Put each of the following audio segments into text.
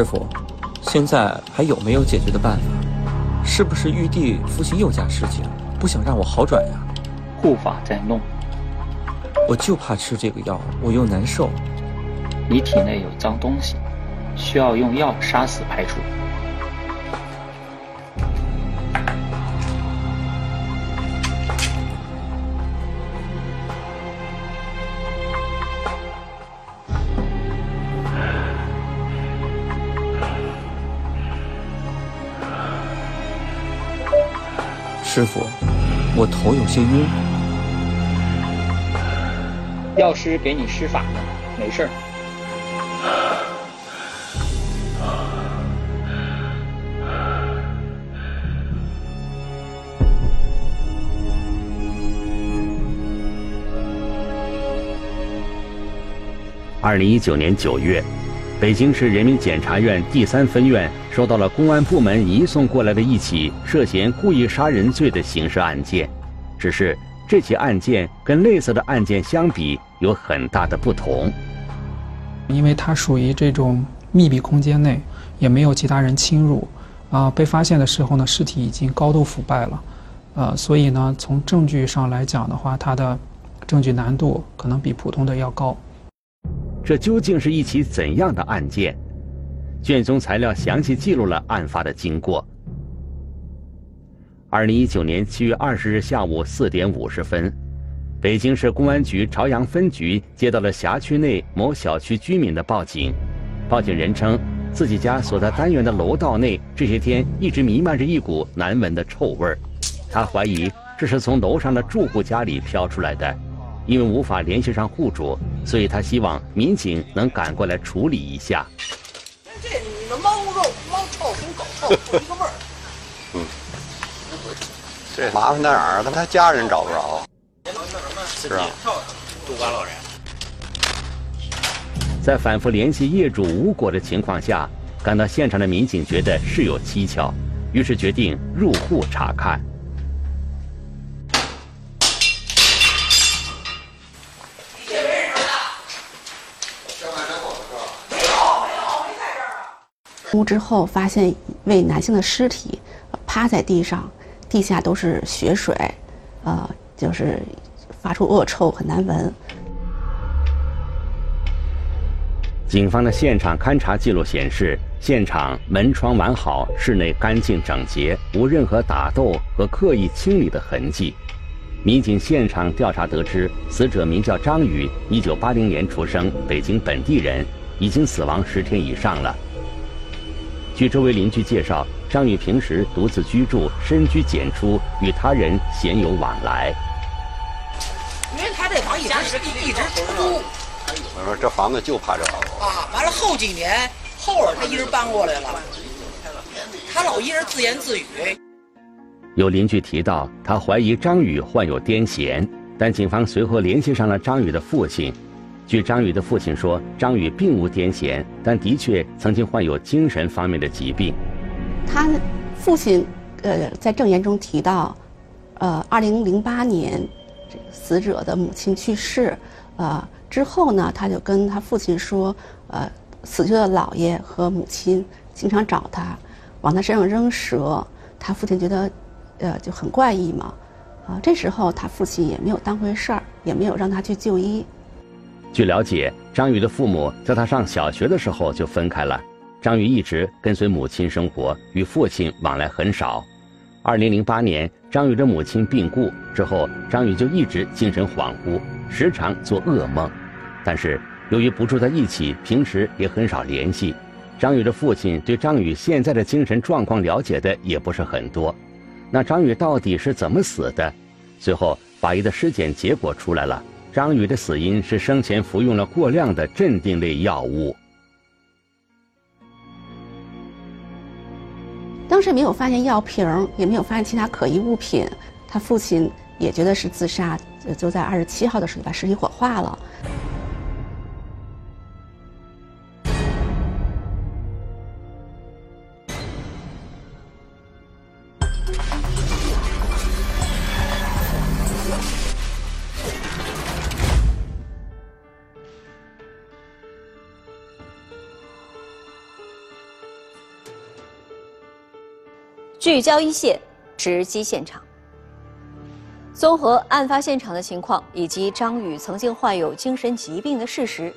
师傅，现在还有没有解决的办法？是不是玉帝父亲又加事情，不想让我好转呀？护法在弄，我就怕吃这个药，我又难受。你体内有脏东西，需要用药杀死排除。师傅，我头有些晕。药师给你施法了，没事儿。二零一九年九月。北京市人民检察院第三分院收到了公安部门移送过来的一起涉嫌故意杀人罪的刑事案件，只是这起案件跟类似的案件相比有很大的不同。因为它属于这种密闭空间内，也没有其他人侵入，啊，被发现的时候呢，尸体已经高度腐败了，呃，所以呢，从证据上来讲的话，它的证据难度可能比普通的要高。这究竟是一起怎样的案件？卷宗材料详细记录了案发的经过。二零一九年七月二十日下午四点五十分，北京市公安局朝阳分局接到了辖区内某小区居民的报警。报警人称，自己家所在单元的楼道内这些天一直弥漫着一股难闻的臭味儿，他怀疑这是从楼上的住户家里飘出来的。因为无法联系上户主，所以他希望民警能赶过来处理一下。这你们猫肉猫臭跟狗臭一个味儿。嗯，这麻烦在哪儿？他他家人找不着。是啊，杜官老人。在反复联系业主无果的情况下，赶到现场的民警觉得事有蹊跷，于是决定入户查看。屋之后发现一位男性的尸体，趴在地上，地下都是血水，呃，就是发出恶臭，很难闻。警方的现场勘查记录显示，现场门窗完好，室内干净整洁，无任何打斗和刻意清理的痕迹。民警现场调查得知，死者名叫张宇，一九八零年出生，北京本地人，已经死亡十天以上了。据周围邻居介绍，张宇平时独自居住，深居简出，与他人鲜有往来。因为他这房一直一一直出。我说这房子就怕这房子。啊，完了后几年后边他一人搬过来了，他老一人自言自语。有邻居提到，他怀疑张宇患有癫痫，但警方随后联系上了张宇的父亲。据张宇的父亲说，张宇并无癫痫，但的确曾经患有精神方面的疾病。他父亲呃在证言中提到，呃，二零零八年死者的母亲去世，呃之后呢，他就跟他父亲说，呃，死去的姥爷和母亲经常找他，往他身上扔蛇，他父亲觉得呃就很怪异嘛，啊，这时候他父亲也没有当回事儿，也没有让他去就医。据了解，张宇的父母在他上小学的时候就分开了。张宇一直跟随母亲生活，与父亲往来很少。二零零八年，张宇的母亲病故之后，张宇就一直精神恍惚，时常做噩梦。但是由于不住在一起，平时也很少联系，张宇的父亲对张宇现在的精神状况了解的也不是很多。那张宇到底是怎么死的？最后，法医的尸检结果出来了。张宇的死因是生前服用了过量的镇定类药物。当时没有发现药瓶，也没有发现其他可疑物品，他父亲也觉得是自杀，就在二十七号的时候把尸体火化了。聚焦一线，直击现场。综合案发现场的情况以及张宇曾经患有精神疾病的事实，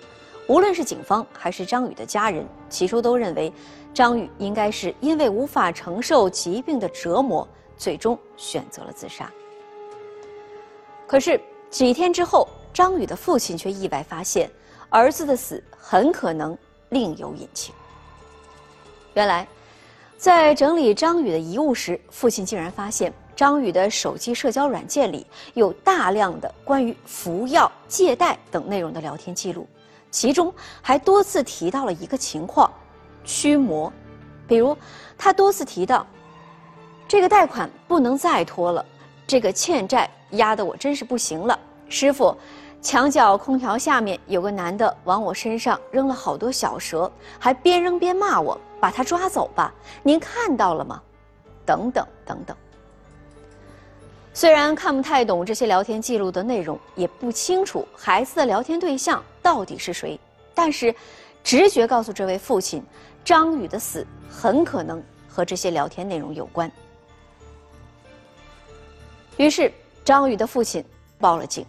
无论是警方还是张宇的家人，起初都认为张宇应该是因为无法承受疾病的折磨，最终选择了自杀。可是几天之后，张宇的父亲却意外发现，儿子的死很可能另有隐情。原来，在整理张宇的遗物时，父亲竟然发现。张宇的手机社交软件里有大量的关于服药、借贷等内容的聊天记录，其中还多次提到了一个情况：驱魔。比如，他多次提到这个贷款不能再拖了，这个欠债压得我真是不行了。师傅，墙角空调下面有个男的往我身上扔了好多小蛇，还边扔边骂我：“把他抓走吧！”您看到了吗？等等等等。虽然看不太懂这些聊天记录的内容，也不清楚孩子的聊天对象到底是谁，但是直觉告诉这位父亲，张宇的死很可能和这些聊天内容有关。于是，张宇的父亲报了警。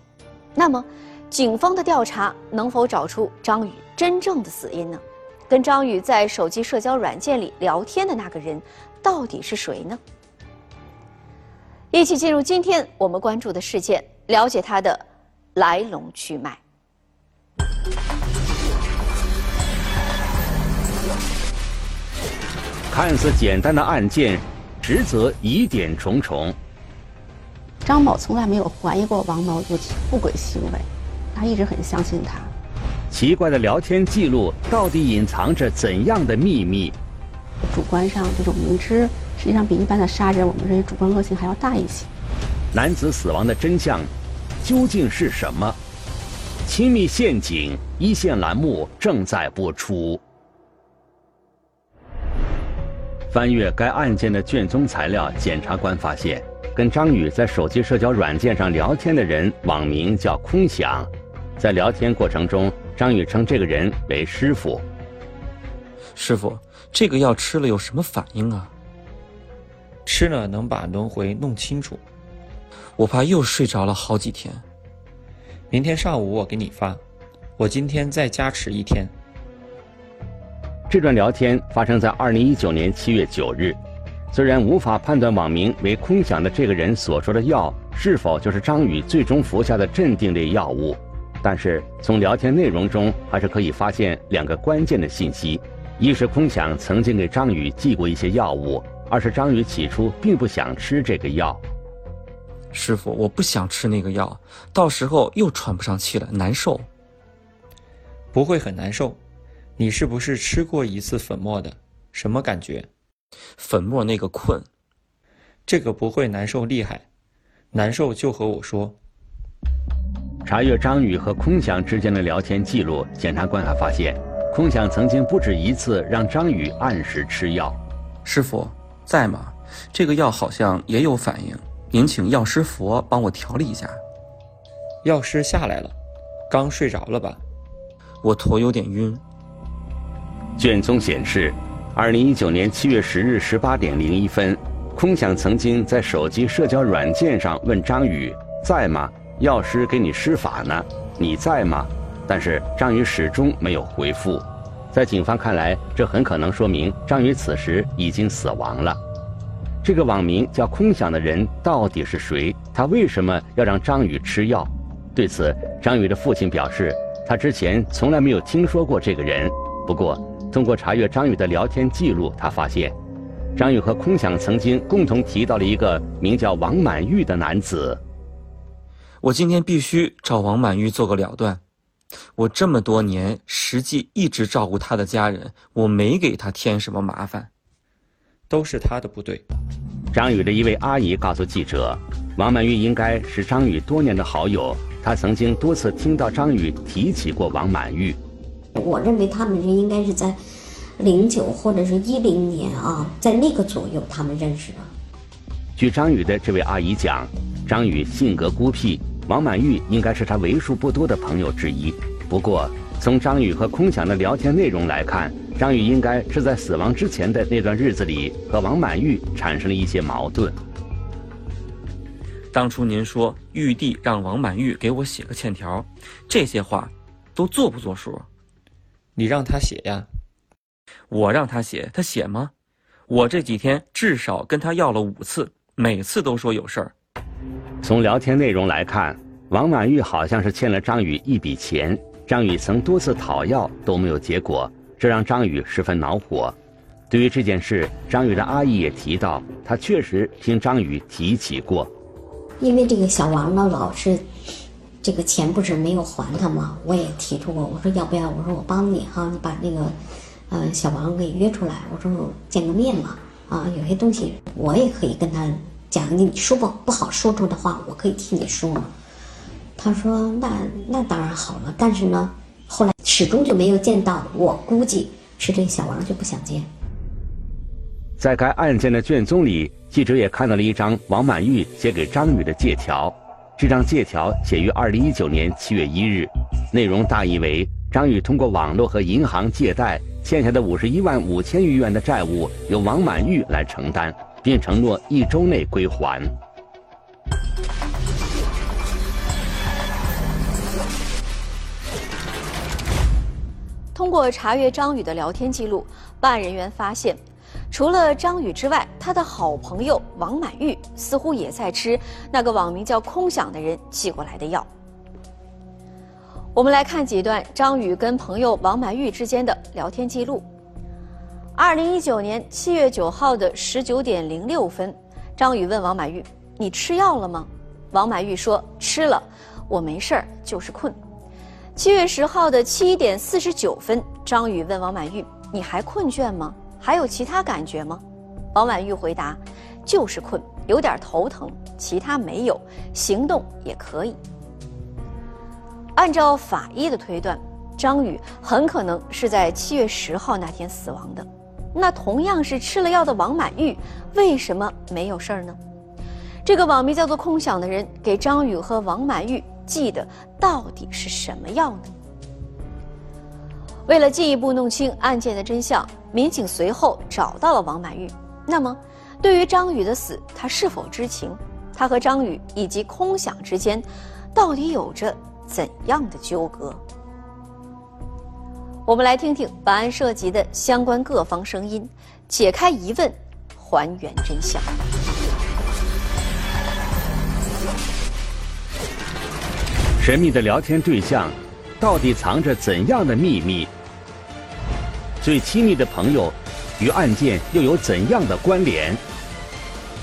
那么，警方的调查能否找出张宇真正的死因呢？跟张宇在手机社交软件里聊天的那个人，到底是谁呢？一起进入今天我们关注的事件，了解它的来龙去脉。看似简单的案件，实则疑点重重。张某从来没有怀疑过王某有不轨行为，他一直很相信他。奇怪的聊天记录到底隐藏着怎样的秘密？主观上这种明知。实际上比一般的杀人，我们认为主观恶性还要大一些。男子死亡的真相究竟是什么？亲密陷阱一线栏目正在播出。翻阅该案件的卷宗材料，检察官发现，跟张宇在手机社交软件上聊天的人网名叫空想，在聊天过程中，张宇称这个人为师傅。师傅，这个药吃了有什么反应啊？吃了能把轮回弄清楚，我怕又睡着了好几天。明天上午我给你发，我今天再加持一天。这段聊天发生在二零一九年七月九日，虽然无法判断网名为“空想”的这个人所说的药是否就是张宇最终服下的镇定类药物，但是从聊天内容中还是可以发现两个关键的信息：一是空想曾经给张宇寄过一些药物。二是张宇起初并不想吃这个药。师傅，我不想吃那个药，到时候又喘不上气了，难受。不会很难受，你是不是吃过一次粉末的？什么感觉？粉末那个困。这个不会难受厉害，难受就和我说。查阅张宇和空想之间的聊天记录，检察官还发现，空想曾经不止一次让张宇按时吃药。师傅。在吗？这个药好像也有反应，您请药师佛帮我调理一下。药师下来了，刚睡着了吧？我头有点晕。卷宗显示，二零一九年七月十日十八点零一分，空想曾经在手机社交软件上问张宇在吗？药师给你施法呢，你在吗？但是张宇始终没有回复。在警方看来，这很可能说明张宇此时已经死亡了。这个网名叫“空想”的人到底是谁？他为什么要让张宇吃药？对此，张宇的父亲表示，他之前从来没有听说过这个人。不过，通过查阅张宇的聊天记录，他发现，张宇和空想曾经共同提到了一个名叫王满玉的男子。我今天必须找王满玉做个了断。我这么多年，实际一直照顾他的家人，我没给他添什么麻烦，都是他的不对。张宇的一位阿姨告诉记者，王满玉应该是张宇多年的好友，他曾经多次听到张宇提起过王满玉。我认为他们是应该是在零九或者是一零年啊，在那个左右他们认识的。据张宇的这位阿姨讲，张宇性格孤僻。王满玉应该是他为数不多的朋友之一。不过，从张宇和空想的聊天内容来看，张宇应该是在死亡之前的那段日子里和王满玉产生了一些矛盾。当初您说玉帝让王满玉给我写个欠条，这些话都做不做数？你让他写呀？我让他写，他写吗？我这几天至少跟他要了五次，每次都说有事儿。从聊天内容来看，王满玉好像是欠了张宇一笔钱，张宇曾多次讨要都没有结果，这让张宇十分恼火。对于这件事，张宇的阿姨也提到，他确实听张宇提起过。因为这个小王呢，老是这个钱不是没有还他吗？我也提出过，我说要不要？我说我帮你哈，你把那个呃小王给约出来，我说见个面嘛啊，有些东西我也可以跟他讲，你说不不好说出的话，我可以替你说。他说那那当然好了，但是呢，后来始终就没有见到，我估计是这小王就不想见。在该案件的卷宗里。记者也看到了一张王满玉写给张宇的借条，这张借条写于二零一九年七月一日，内容大意为张宇通过网络和银行借贷欠下的五十一万五千余元的债务由王满玉来承担，并承诺一周内归还。通过查阅张宇的聊天记录，办案人员发现。除了张宇之外，他的好朋友王满玉似乎也在吃那个网名叫“空想”的人寄过来的药。我们来看几段张宇跟朋友王满玉之间的聊天记录。二零一九年七月九号的十九点零六分，张宇问王满玉：“你吃药了吗？”王满玉说：“吃了，我没事儿，就是困。”七月十号的七点四十九分，张宇问王满玉：“你还困倦吗？”还有其他感觉吗？王婉玉回答：“就是困，有点头疼，其他没有，行动也可以。”按照法医的推断，张宇很可能是在七月十号那天死亡的。那同样是吃了药的王满玉，为什么没有事儿呢？这个网名叫做“空想”的人给张宇和王满玉寄的到底是什么药呢？为了进一步弄清案件的真相。民警随后找到了王满玉。那么，对于张宇的死，他是否知情？他和张宇以及空想之间，到底有着怎样的纠葛？我们来听听本案涉及的相关各方声音，解开疑问，还原真相。神秘的聊天对象，到底藏着怎样的秘密？最亲密的朋友，与案件又有怎样的关联？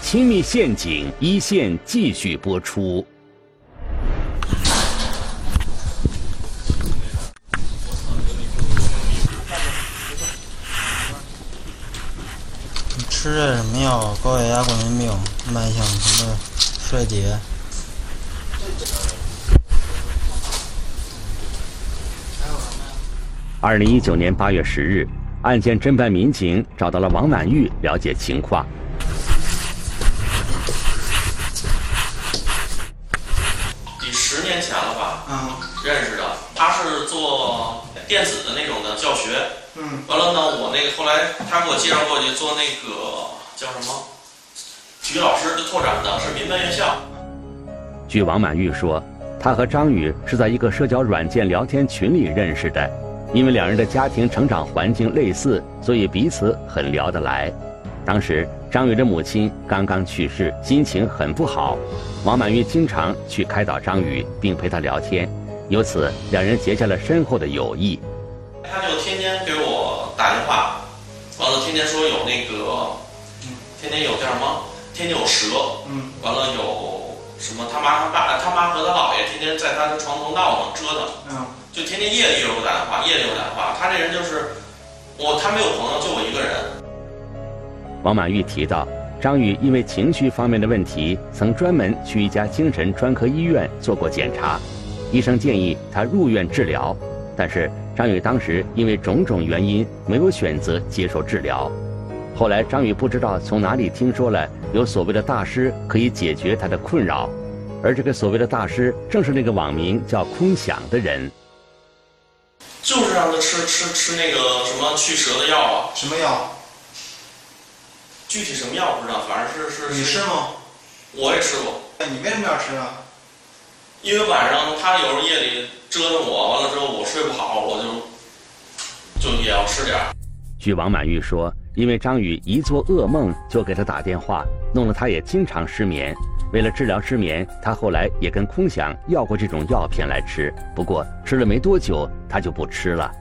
亲密陷阱一线继续播出。你吃的什么药？高血压、冠心病、慢性什么衰竭？二零一九年八月十日，案件侦办民警找到了王满玉了解情况。得十年前了吧？嗯，认识的。他是做电子的那种的教学。嗯。完了呢，我那个后来他给我介绍过去做那个叫什么体育老师，就拓展的，是民办院校。据王满玉说，他和张宇是在一个社交软件聊天群里认识的。因为两人的家庭成长环境类似，所以彼此很聊得来。当时张宇的母亲刚刚去世，心情很不好。王满玉经常去开导张宇，并陪他聊天，由此两人结下了深厚的友谊。他就天天给我打电话，完了天天说有那个，天天有叫什么？天天有蛇。嗯。完了有什么？他妈他爸他妈和他姥爷天天在他的床头闹腾折腾。嗯。就天天夜里给我打电话，夜里给我打电话。他这人就是我，他没有朋友，就我一个人。王满玉提到，张宇因为情绪方面的问题，曾专门去一家精神专科医院做过检查，医生建议他入院治疗，但是张宇当时因为种种原因没有选择接受治疗。后来张宇不知道从哪里听说了有所谓的大师可以解决他的困扰，而这个所谓的大师正是那个网名叫“空想”的人。就是让他吃吃吃那个什么去蛇的药啊。什么药？具体什么药不知道，反正是是。你吃吗？我也吃过。你为什么要吃啊？因为晚上他有时候夜里折腾我，完了之后我睡不好，我就就也要吃点儿。据王满玉说，因为张宇一做噩梦就给他打电话，弄得他也经常失眠。为了治疗失眠，他后来也跟空想要过这种药片来吃，不过吃了没多久，他就不吃了。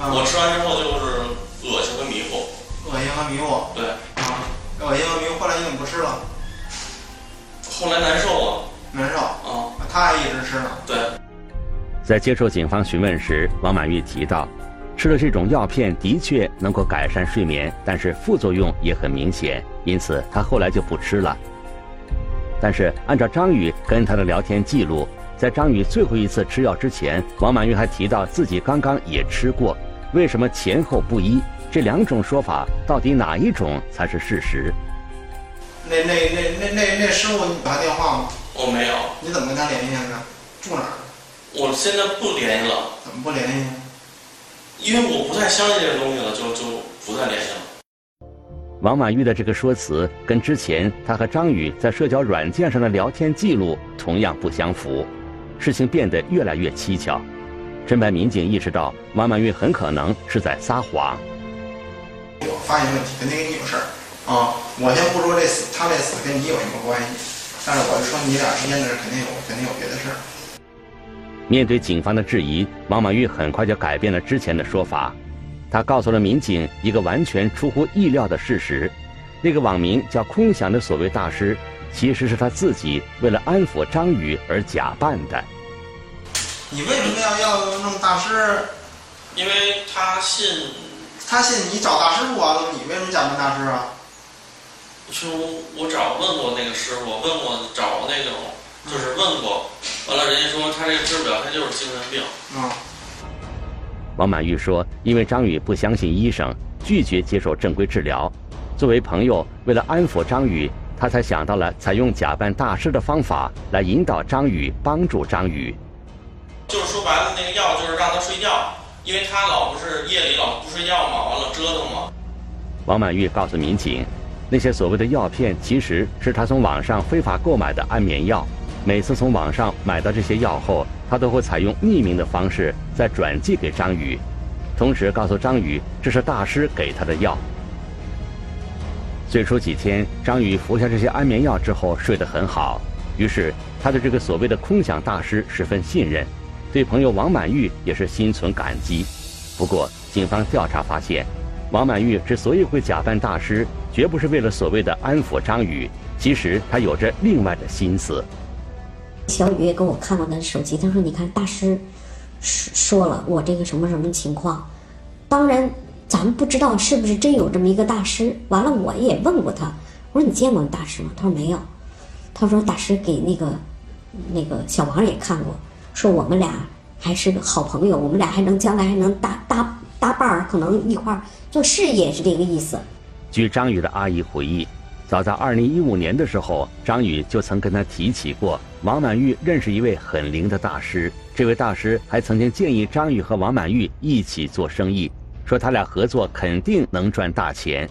我吃完之后就是恶心和迷糊。恶心和迷糊。对。啊，恶心和迷糊，后来你怎么不吃了？后来难受啊。难受。啊。他还一直吃呢。对。在接受警方询问时，王满玉提到，吃了这种药片的确能够改善睡眠，但是副作用也很明显，因此他后来就不吃了。但是，按照张宇跟他的聊天记录，在张宇最后一次吃药之前，王满玉还提到自己刚刚也吃过。为什么前后不一？这两种说法到底哪一种才是事实？那那那那那那师傅，你打电话吗？我没有。你怎么跟他联系的？住哪儿？我现在不联系了。怎么不联系？因为我不太相信这个东西了，就就不再联系了。王满玉的这个说辞跟之前他和张宇在社交软件上的聊天记录同样不相符，事情变得越来越蹊跷。侦办民警意识到王满玉很可能是在撒谎。我发现问题，肯定跟你有事儿啊！我先不说这死，他这死跟你有什么关系？但是我就说你俩之间的事肯定有，肯定有别的事儿。面对警方的质疑，王满玉很快就改变了之前的说法。他告诉了民警一个完全出乎意料的事实：那个网名叫“空想”的所谓大师，其实是他自己为了安抚张宇而假扮的。你为什么要要弄大师？因为他信，他信你找大师傅完了，你为什么假扮大师啊？就我找问过那个师傅，问过找过那种，就是问过，完了人家说他这个治不了，他就是精神病。嗯。王满玉说：“因为张宇不相信医生，拒绝接受正规治疗。作为朋友，为了安抚张宇，他才想到了采用假扮大师的方法来引导张宇，帮助张宇。就是说白了，那个药就是让他睡觉，因为他老不是夜里老不睡觉嘛，完了折腾嘛。”王满玉告诉民警，那些所谓的药片其实是他从网上非法购买的安眠药。每次从网上买到这些药后，他都会采用匿名的方式再转寄给张宇，同时告诉张宇这是大师给他的药。最初几天，张宇服下这些安眠药之后睡得很好，于是他对这个所谓的空想大师十分信任，对朋友王满玉也是心存感激。不过，警方调查发现，王满玉之所以会假扮大师，绝不是为了所谓的安抚张宇，其实他有着另外的心思。小雨也给我看了他的手机，他说：“你看，大师说说了我这个什么什么情况，当然咱们不知道是不是真有这么一个大师。完了，我也问过他，我说你见过大师吗？他说没有。他说大师给那个那个小王也看过，说我们俩还是个好朋友，我们俩还能将来还能搭搭搭伴儿，可能一块儿做事业，是这个意思。”据张宇的阿姨回忆。早在2015年的时候，张宇就曾跟他提起过，王满玉认识一位很灵的大师。这位大师还曾经建议张宇和王满玉一起做生意，说他俩合作肯定能赚大钱。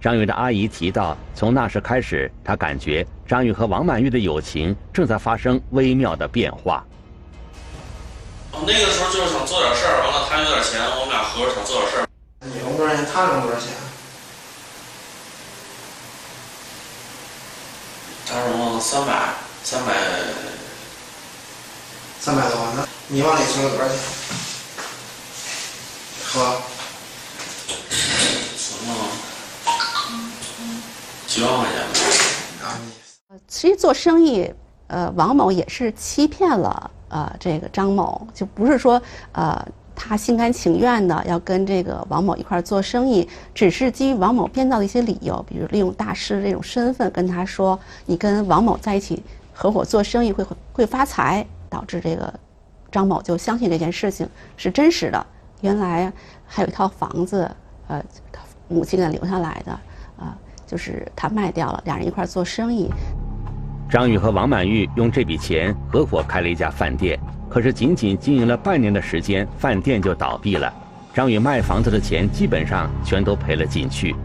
张宇的阿姨提到，从那时开始，他感觉张宇和王满玉的友情正在发生微妙的变化。哦，那个时候就是想做点事儿，完了他有点钱，我们俩合着想做点事儿。你融多少钱？他融多少钱？他融了三百，三百，三百多万。那你往里存了多少钱？呵，存了几万块钱吧。其实做生意，呃，王某也是欺骗了呃这个张某，就不是说呃。他心甘情愿的要跟这个王某一块做生意，只是基于王某编造的一些理由，比如利用大师这种身份跟他说：“你跟王某在一起合伙做生意会会发财。”导致这个张某就相信这件事情是真实的。原来还有一套房子，呃，他母亲给他留下来的，啊，就是他卖掉了，俩人一块做生意。张宇和王满玉用这笔钱合伙开了一家饭店，可是仅仅经营了半年的时间，饭店就倒闭了。张宇卖房子的钱基本上全都赔了进去。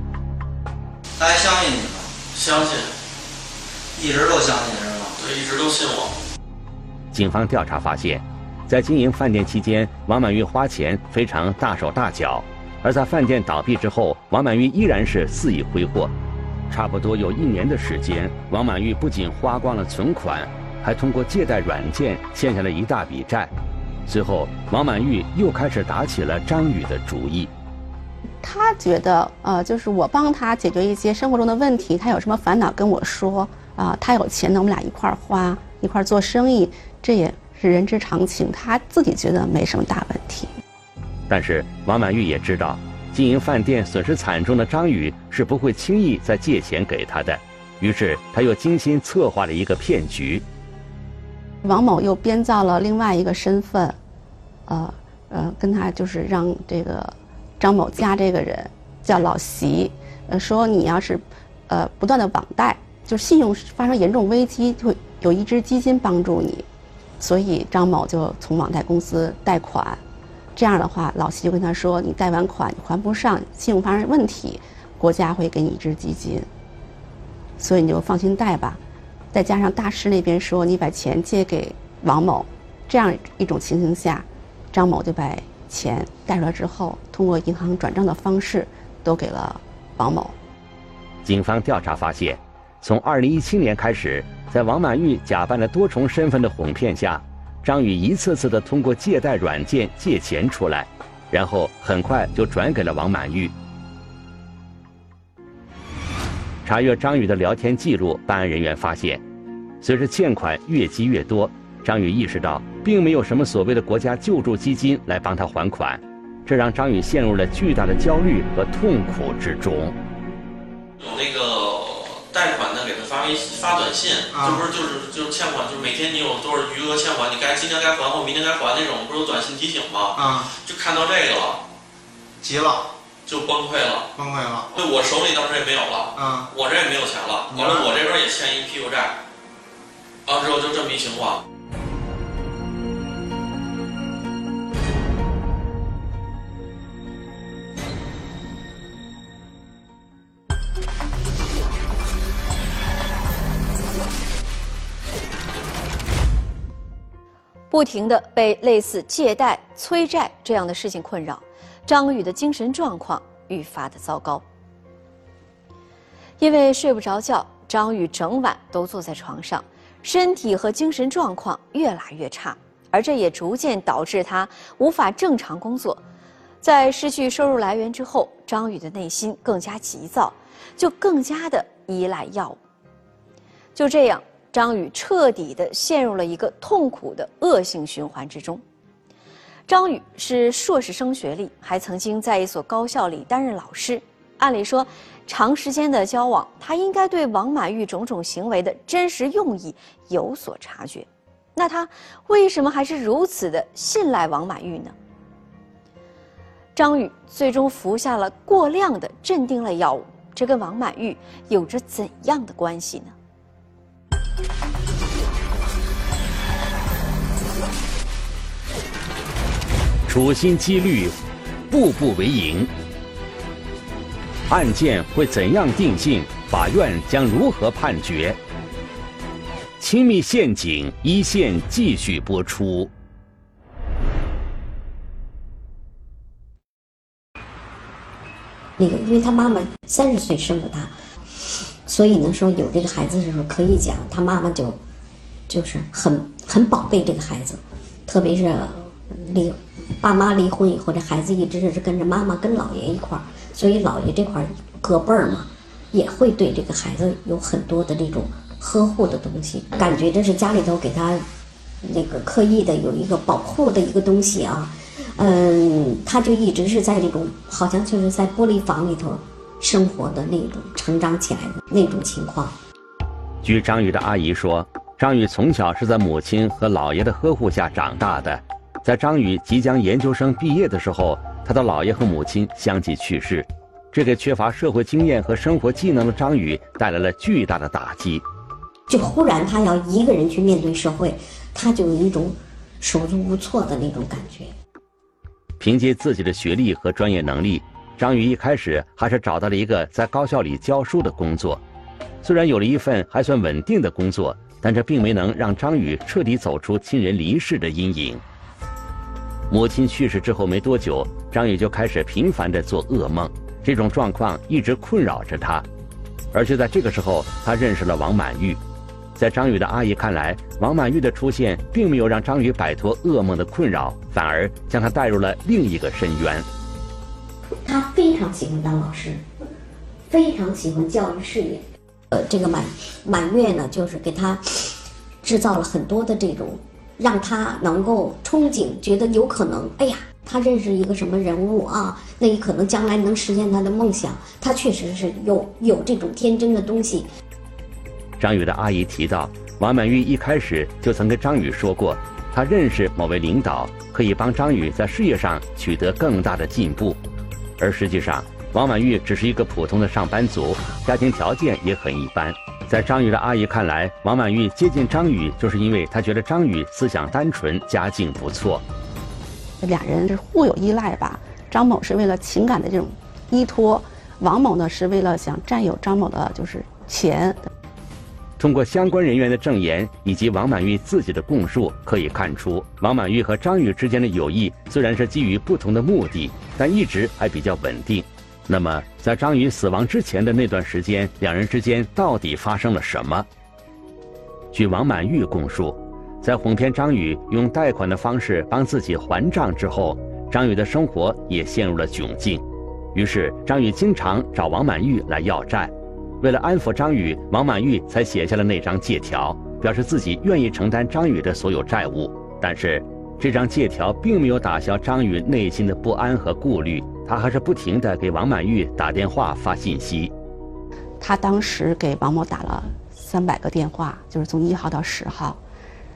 大家相信你吗？相信，一直都相信是吗？对，一直都信我。警方调查发现，在经营饭店期间，王满玉花钱非常大手大脚，而在饭店倒闭之后，王满玉依然是肆意挥霍。差不多有一年的时间，王满玉不仅花光了存款，还通过借贷软件欠下了一大笔债。随后，王满玉又开始打起了张宇的主意。他觉得，呃，就是我帮他解决一些生活中的问题，他有什么烦恼跟我说啊，他有钱呢，我们俩一块儿花，一块儿做生意，这也是人之常情。他自己觉得没什么大问题。但是王满玉也知道。经营饭店损失惨重的张宇是不会轻易再借钱给他的，于是他又精心策划了一个骗局。王某又编造了另外一个身份，呃呃，跟他就是让这个张某家这个人叫老席，呃，说你要是呃不断的网贷，就信用发生严重危机，就有一支基金帮助你，所以张某就从网贷公司贷款。这样的话，老齐就跟他说：“你贷完款还不上，信用发生问题，国家会给你一支基金，所以你就放心贷吧。”再加上大师那边说你把钱借给王某，这样一种情形下，张某就把钱贷出来之后，通过银行转账的方式都给了王某。警方调查发现，从2017年开始，在王满玉假扮了多重身份的哄骗下。张宇一次次的通过借贷软件借钱出来，然后很快就转给了王满玉。查阅张宇的聊天记录，办案人员发现，随着欠款越积越多，张宇意识到并没有什么所谓的国家救助基金来帮他还款，这让张宇陷入了巨大的焦虑和痛苦之中。发微发短信，这不是就是就是欠款，就是每天你有多少余额欠款，你该今天该还或明天该还那种，不是有短信提醒吗？啊，就看到这个了，急了，就崩溃了，崩溃了。对我手里当时也没有了，啊，我这也没有钱了，完了我这边也欠一屁股债，完之后就这么一情况。不停的被类似借贷、催债这样的事情困扰，张宇的精神状况愈发的糟糕。因为睡不着觉，张宇整晚都坐在床上，身体和精神状况越来越差，而这也逐渐导致他无法正常工作。在失去收入来源之后，张宇的内心更加急躁，就更加的依赖药物。就这样。张宇彻底的陷入了一个痛苦的恶性循环之中。张宇是硕士生学历，还曾经在一所高校里担任老师。按理说，长时间的交往，他应该对王满玉种种行为的真实用意有所察觉。那他为什么还是如此的信赖王满玉呢？张宇最终服下了过量的镇定类药物，这跟王满玉有着怎样的关系呢？处心积虑，步步为营。案件会怎样定性？法院将如何判决？亲密陷阱一线继续播出。那个，因为他妈妈三十岁生的他。所以呢，说有这个孩子的时候，可以讲他妈妈就，就是很很宝贝这个孩子，特别是离爸妈离婚以后，这孩子一直是跟着妈妈跟姥爷一块儿，所以姥爷这块隔辈儿嘛，也会对这个孩子有很多的这种呵护的东西，感觉这是家里头给他那个刻意的有一个保护的一个东西啊，嗯，他就一直是在这种好像就是在玻璃房里头。生活的那种成长起来的那种情况。据张宇的阿姨说，张宇从小是在母亲和姥爷的呵护下长大的。在张宇即将研究生毕业的时候，他的姥爷和母亲相继去世，这给缺乏社会经验和生活技能的张宇带来了巨大的打击。就忽然他要一个人去面对社会，他就有一种手足无措的那种感觉。凭借自己的学历和专业能力，张宇一开始还是找到了一个在高校里教书的工作。虽然有了一份还算稳定的工作，但这并没能让张宇彻底走出亲人离世的阴影。母亲去世之后没多久，张宇就开始频繁地做噩梦，这种状况一直困扰着他。而就在这个时候，他认识了王满玉。在张宇的阿姨看来，王满玉的出现并没有让张宇摆脱噩梦的困扰，反而将他带入了另一个深渊。他非常喜欢当老师，非常喜欢教育事业。呃，这个满满月呢，就是给他制造了很多的这种，让他能够憧憬，觉得有可能。哎呀，他认识一个什么人物啊？那也可能将来能实现他的梦想。他确实是有有这种天真的东西。张宇的阿姨提到，王满玉一开始就曾跟张宇说过，他认识某位领导，可以帮张宇在事业上取得更大的进步。而实际上，王满玉只是一个普通的上班族，家庭条件也很一般。在张宇的阿姨看来，王满玉接近张宇，就是因为他觉得张宇思想单纯，家境不错。俩人是互有依赖吧。张某是为了情感的这种依托，王某呢是为了想占有张某的就是钱。通过相关人员的证言以及王满玉自己的供述，可以看出，王满玉和张宇之间的友谊虽然是基于不同的目的，但一直还比较稳定。那么，在张宇死亡之前的那段时间，两人之间到底发生了什么？据王满玉供述，在哄骗张宇用贷款的方式帮自己还账之后，张宇的生活也陷入了窘境。于是，张宇经常找王满玉来要债。为了安抚张宇，王满玉才写下了那张借条，表示自己愿意承担张宇的所有债务。但是，这张借条并没有打消张宇内心的不安和顾虑。他还是不停地给王满玉打电话发信息。他当时给王某打了三百个电话，就是从一号到十号，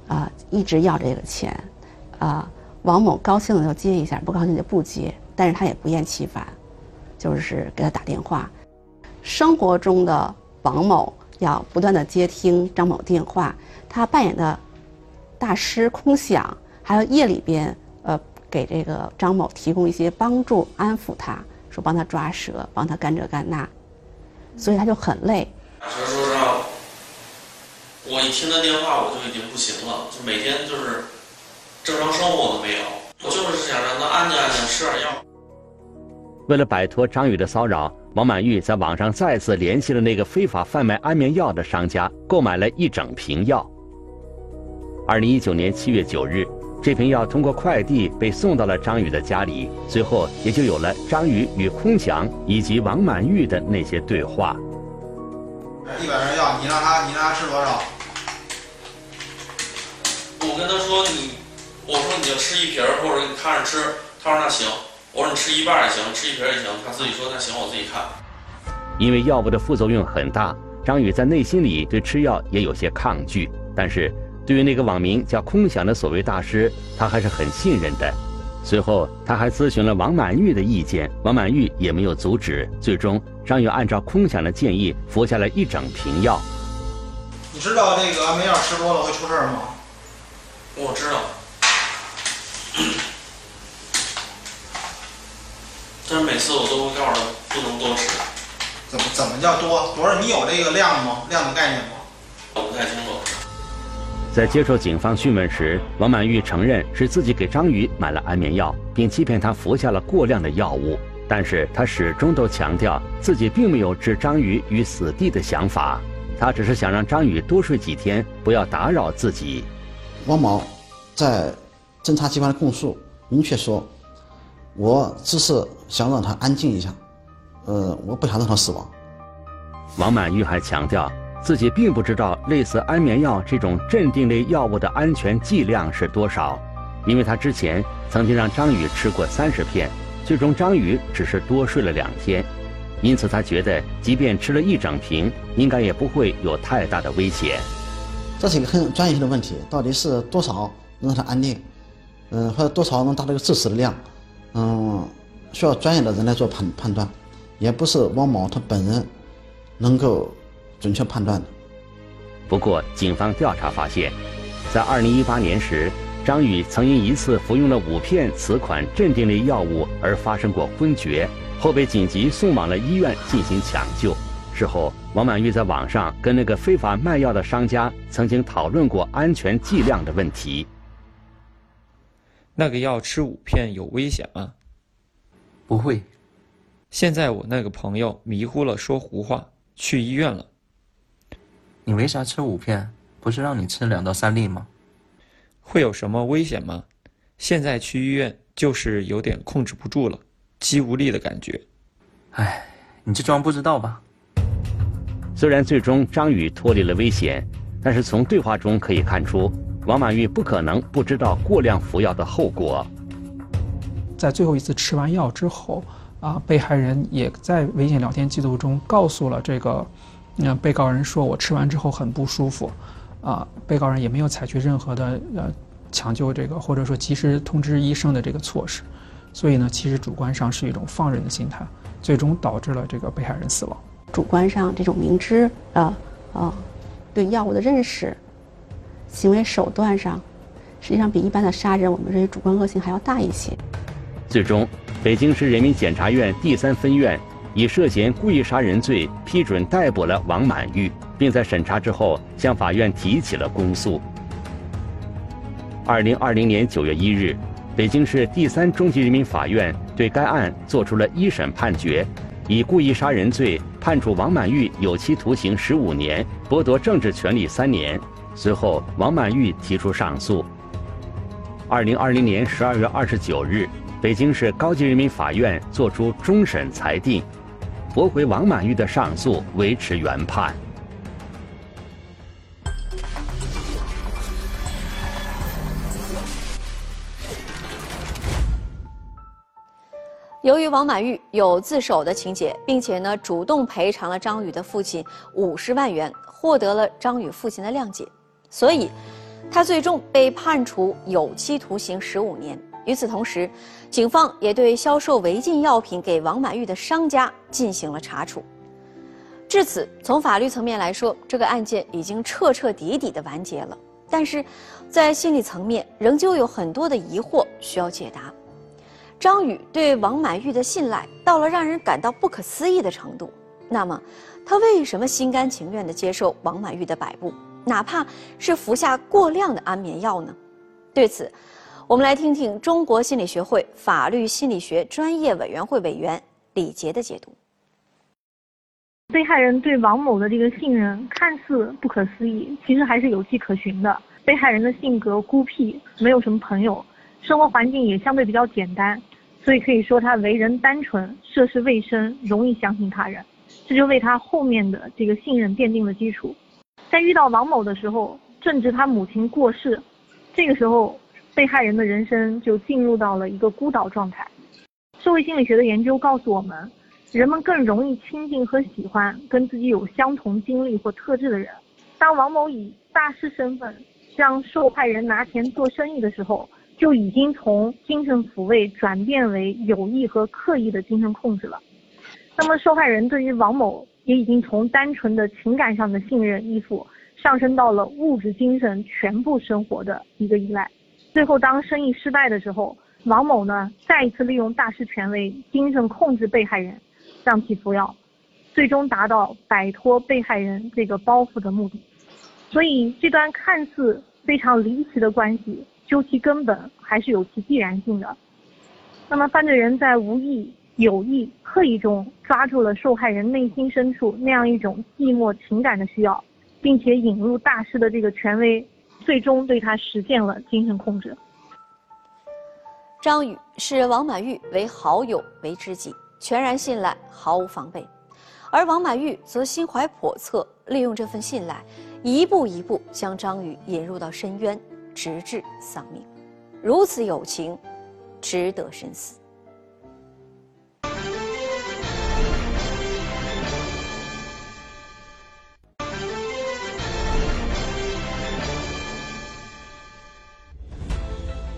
啊，一直要这个钱，啊，王某高兴的就接一下，不高兴就不接，但是他也不厌其烦，就是给他打电话。生活中的王某要不断的接听张某电话，他扮演的大师空想，还有夜里边呃。给这个张某提供一些帮助，安抚他，说帮他抓蛇，帮他干这干那，所以他就很累。说实话，我一听他电话我就已经不行了，就每天就是正常生活都没有，我就是想让他安静安静，吃点药。为了摆脱张宇的骚扰，王满玉在网上再次联系了那个非法贩卖安眠药的商家，购买了一整瓶药。二零一九年七月九日。这瓶药通过快递被送到了张宇的家里，随后也就有了张宇与空强以及王满玉的那些对话。一百瓶药，你让他，你让他吃多少？我跟他说你，我说你就吃一瓶或者你看着吃。他说那行。我说你吃一半也行，吃一瓶也行。他自己说那行，我自己看。因为药物的副作用很大，张宇在内心里对吃药也有些抗拒，但是。对于那个网名叫“空想”的所谓大师，他还是很信任的。随后，他还咨询了王满玉的意见，王满玉也没有阻止。最终，张宇按照空想的建议服下了一整瓶药。你知道这个安眠药吃多了会出事儿吗？我知道，但是每次我都会告诉他不能多吃。怎么怎么叫多？多少？你有这个量吗？量的概念吗？在接受警方讯问时，王满玉承认是自己给张宇买了安眠药，并欺骗他服下了过量的药物。但是他始终都强调自己并没有置张宇于死地的想法，他只是想让张宇多睡几天，不要打扰自己。王某在侦查机关的供述明确说：“我只是想让他安静一下，呃，我不想让他死亡。”王满玉还强调。自己并不知道类似安眠药这种镇定类药物的安全剂量是多少，因为他之前曾经让张宇吃过三十片，最终张宇只是多睡了两天，因此他觉得即便吃了一整瓶，应该也不会有太大的危险。这是一个很专业性的问题，到底是多少能让他安定，嗯，或者多少能达到一个致死的量，嗯，需要专业的人来做判判断，也不是王某他本人能够。准确判断的。不过，警方调查发现，在2018年时，张宇曾因一次服用了五片此款镇定类药物而发生过昏厥，后被紧急送往了医院进行抢救。事后，王满玉在网上跟那个非法卖药的商家曾经讨论过安全剂量的问题。那个药吃五片有危险吗？不会。现在我那个朋友迷糊了，说胡话，去医院了。你为啥吃五片？不是让你吃两到三粒吗？会有什么危险吗？现在去医院就是有点控制不住了，肌无力的感觉。唉，你就装不知道吧。虽然最终张宇脱离了危险，但是从对话中可以看出，王满玉不可能不知道过量服药的后果。在最后一次吃完药之后，啊，被害人也在微信聊天记录中告诉了这个。那被告人说：“我吃完之后很不舒服，啊，被告人也没有采取任何的呃抢救这个或者说及时通知医生的这个措施，所以呢，其实主观上是一种放任的心态，最终导致了这个被害人死亡。主观上这种明知啊啊对药物的认识，行为手段上，实际上比一般的杀人我们认为主观恶性还要大一些。最终，北京市人民检察院第三分院。”以涉嫌故意杀人罪批准逮捕了王满玉，并在审查之后向法院提起了公诉。二零二零年九月一日，北京市第三中级人民法院对该案作出了一审判决，以故意杀人罪判处王满玉有期徒刑十五年，剥夺政治权利三年。随后，王满玉提出上诉。二零二零年十二月二十九日，北京市高级人民法院作出终审裁定。驳回王满玉的上诉，维持原判。由于王满玉有自首的情节，并且呢主动赔偿了张宇的父亲五十万元，获得了张宇父亲的谅解，所以，他最终被判处有期徒刑十五年。与此同时，警方也对销售违禁药品给王满玉的商家进行了查处。至此，从法律层面来说，这个案件已经彻彻底底的完结了。但是，在心理层面，仍旧有很多的疑惑需要解答。张宇对王满玉的信赖到了让人感到不可思议的程度。那么，他为什么心甘情愿地接受王满玉的摆布，哪怕是服下过量的安眠药呢？对此，我们来听听中国心理学会法律心理学专业委员会委员李杰的解读。被害人对王某的这个信任看似不可思议，其实还是有迹可循的。被害人的性格孤僻，没有什么朋友，生活环境也相对比较简单，所以可以说他为人单纯，涉世未深，容易相信他人，这就为他后面的这个信任奠定了基础。在遇到王某的时候，正值他母亲过世，这个时候。被害人的人生就进入到了一个孤岛状态。社会心理学的研究告诉我们，人们更容易亲近和喜欢跟自己有相同经历或特质的人。当王某以大师身份向受害人拿钱做生意的时候，就已经从精神抚慰转变为有意和刻意的精神控制了。那么，受害人对于王某也已经从单纯的情感上的信任依附，上升到了物质、精神全部生活的一个依赖。最后，当生意失败的时候，王某呢再一次利用大师权威，精神控制被害人，让其服药，最终达到摆脱被害人这个包袱的目的。所以，这段看似非常离奇的关系，究其根本还是有其必然性的。那么，犯罪人在无意、有意、刻意中抓住了受害人内心深处那样一种寂寞情感的需要，并且引入大师的这个权威。最终对他实现了精神控制。张宇视王满玉为好友为知己，全然信赖，毫无防备；而王满玉则心怀叵测，利用这份信赖，一步一步将张宇引入到深渊，直至丧命。如此友情，值得深思。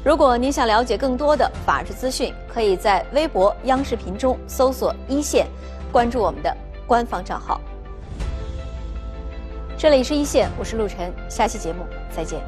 如果您想了解更多的法治资讯，可以在微博、央视频中搜索“一线”，关注我们的官方账号。这里是一线，我是陆晨，下期节目再见。